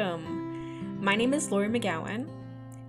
welcome. My name is Lori McGowan,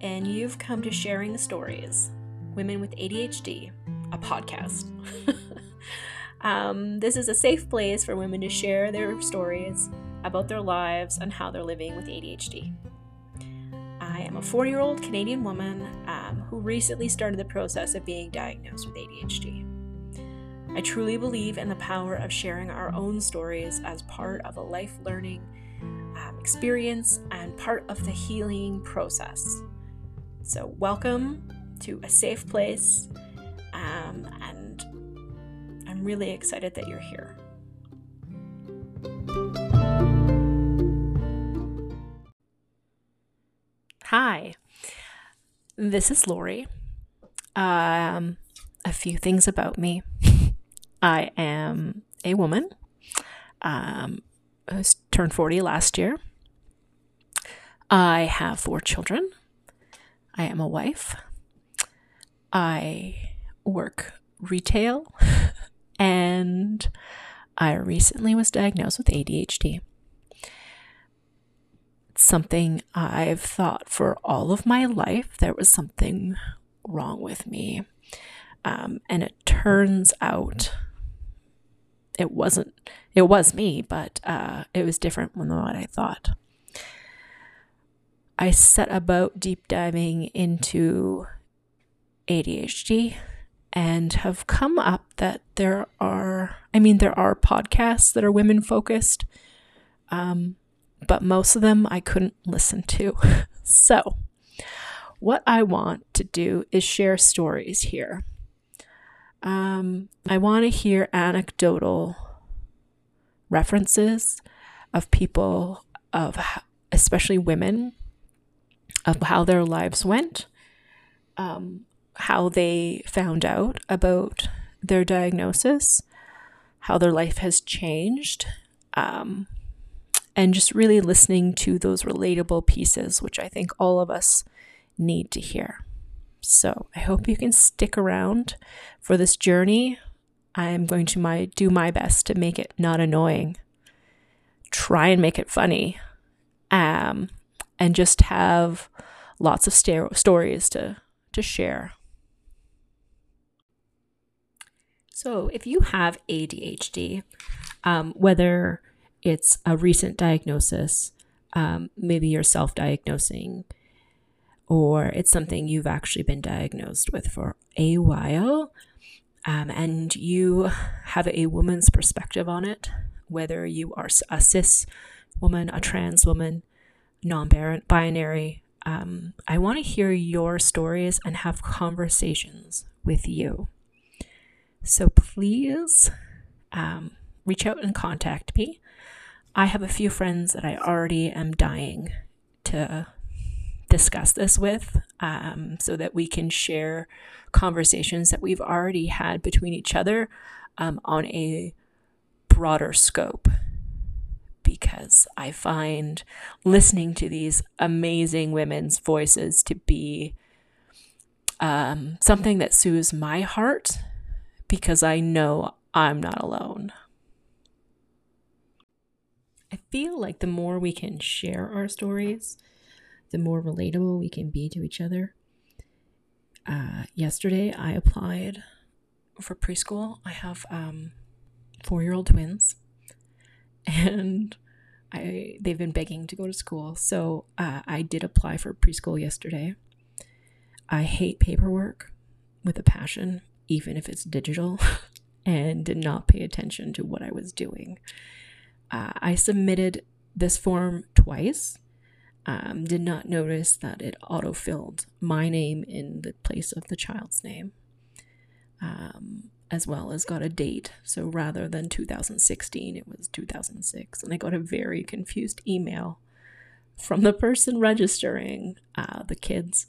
and you've come to Sharing the Stories Women with ADHD, a podcast. um, this is a safe place for women to share their stories about their lives and how they're living with ADHD. I am a 4 year old Canadian woman um, who recently started the process of being diagnosed with ADHD. I truly believe in the power of sharing our own stories as part of a life learning experience and part of the healing process. So, welcome to a safe place, um, and I'm really excited that you're here. Hi, this is Lori. Um, a few things about me. I am a woman. Um, turned 40 last year. I have four children. I am a wife. I work retail and I recently was diagnosed with ADHD. Something I've thought for all of my life there was something wrong with me. Um, and it turns out it wasn't it was me but uh, it was different than what i thought i set about deep diving into adhd and have come up that there are i mean there are podcasts that are women focused um, but most of them i couldn't listen to. So what i want to do is share stories here. Um, I want to hear anecdotal references of people, of especially women, of how their lives went, um, how they found out about their diagnosis, how their life has changed, um, and just really listening to those relatable pieces, which I think all of us need to hear. So I hope you can stick around for this journey. I'm going to my do my best to make it not annoying. Try and make it funny. Um, and just have lots of st- stories to to share. So, if you have ADHD, um, whether it's a recent diagnosis, um, maybe you're self diagnosing, or it's something you've actually been diagnosed with for a while, um, and you have a woman's perspective on it, whether you are a cis woman, a trans woman, non binary, um, I want to hear your stories and have conversations with you. So please um, reach out and contact me. I have a few friends that I already am dying to discuss this with um, so that we can share conversations that we've already had between each other um, on a broader scope. Because I find listening to these amazing women's voices to be um, something that soothes my heart because I know I'm not alone. I feel like the more we can share our stories, the more relatable we can be to each other. Uh, yesterday, I applied for preschool. I have um, four-year-old twins, and I they've been begging to go to school. So uh, I did apply for preschool yesterday. I hate paperwork with a passion, even if it's digital, and did not pay attention to what I was doing. Uh, I submitted this form twice um, did not notice that it autofilled my name in the place of the child's name, um, as well as got a date. So rather than 2016, it was 2006. And I got a very confused email from the person registering uh, the kids,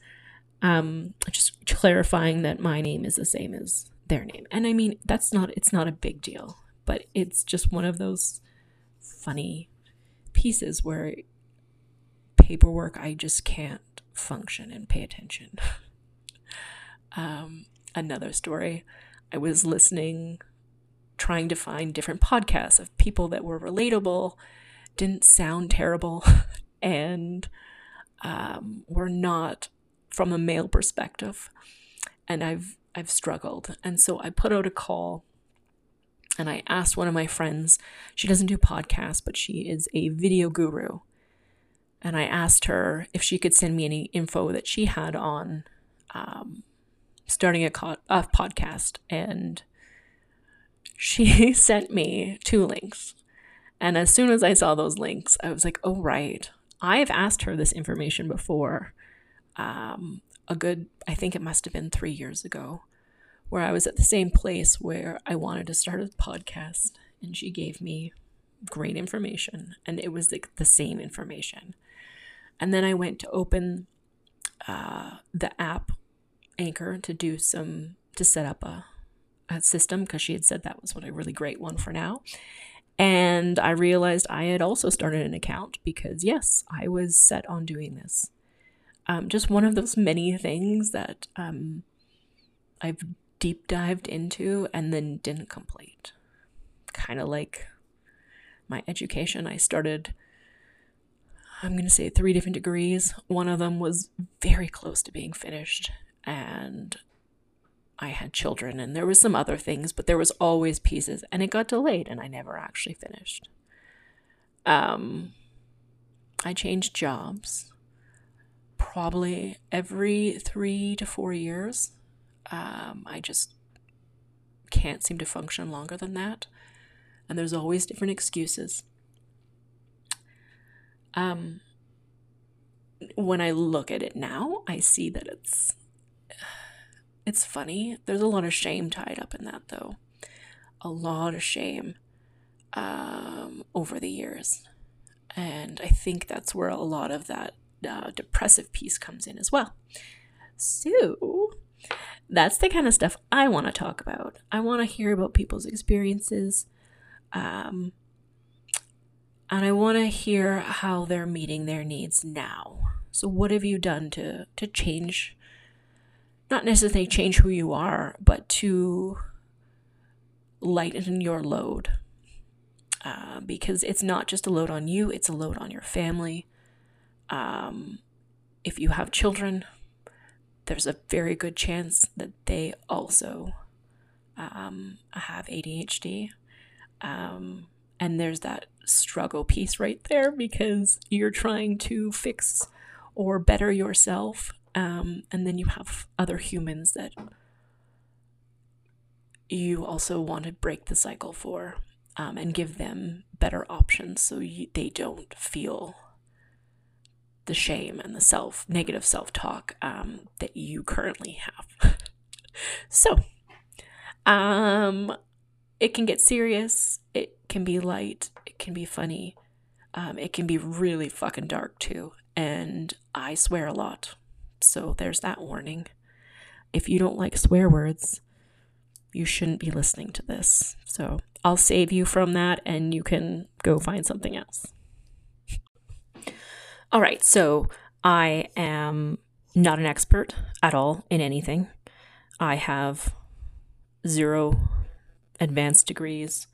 um, just clarifying that my name is the same as their name. And I mean, that's not, it's not a big deal, but it's just one of those funny pieces where paperwork, I just can't function and pay attention. um, another story I was listening, trying to find different podcasts of people that were relatable, didn't sound terrible, and um, were not from a male perspective. And I've I've struggled. And so I put out a call and I asked one of my friends, she doesn't do podcasts, but she is a video guru. And I asked her if she could send me any info that she had on um, starting a, co- a podcast. And she sent me two links. And as soon as I saw those links, I was like, oh, right. I've asked her this information before. Um, a good, I think it must have been three years ago, where I was at the same place where I wanted to start a podcast. And she gave me great information. And it was like the same information. And then I went to open uh, the app Anchor to do some, to set up a, a system because she had said that was what a really great one for now. And I realized I had also started an account because, yes, I was set on doing this. Um, just one of those many things that um, I've deep dived into and then didn't complete. Kind of like my education. I started, I'm going to say, three different degrees. One of them was very close to being finished. And I had children and there was some other things, but there was always pieces and it got delayed and I never actually finished. Um I changed jobs probably every 3 to 4 years. Um I just can't seem to function longer than that. And there's always different excuses. Um when I look at it now, I see that it's it's funny. There's a lot of shame tied up in that, though. A lot of shame um, over the years. And I think that's where a lot of that uh, depressive piece comes in as well. So, that's the kind of stuff I want to talk about. I want to hear about people's experiences. Um, and I want to hear how they're meeting their needs now. So, what have you done to, to change not necessarily change who you are, but to lighten your load. Uh, because it's not just a load on you, it's a load on your family. Um, if you have children, there's a very good chance that they also um, have ADHD. Um, and there's that struggle piece right there because you're trying to fix or better yourself um, and then you have other humans that you also want to break the cycle for um, and give them better options so you, they don't feel the shame and the self negative self talk um, that you currently have. so, um, it can get serious. It can be light. It can be funny. Um, it can be really fucking dark too. And I swear a lot. So there's that warning. If you don't like swear words, you shouldn't be listening to this. So I'll save you from that and you can go find something else. All right, so I am not an expert at all in anything. I have zero advanced degrees.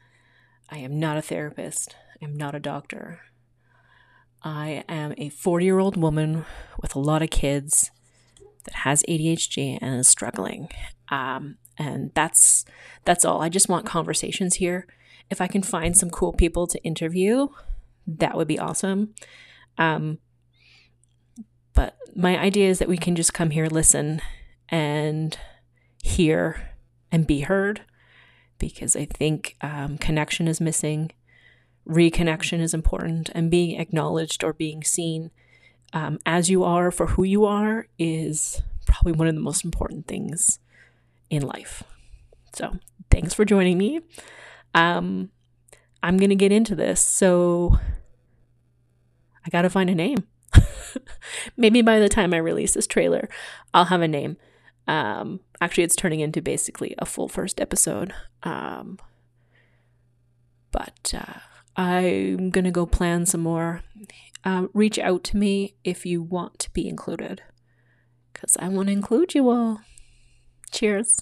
I am not a therapist. I'm not a doctor. I am a 40 year old woman with a lot of kids that has ADHD and is struggling. Um, and that's that's all. I just want conversations here. If I can find some cool people to interview, that would be awesome. Um, but my idea is that we can just come here, listen, and hear and be heard, because I think um, connection is missing, reconnection is important, and being acknowledged or being seen um, as you are for who you are is probably one of the most important things in life. So, thanks for joining me. Um, I'm going to get into this. So, I got to find a name. Maybe by the time I release this trailer, I'll have a name. Um, actually, it's turning into basically a full first episode. Um, but uh, I'm going to go plan some more um, reach out to me if you want to be included because I want to include you all. Cheers.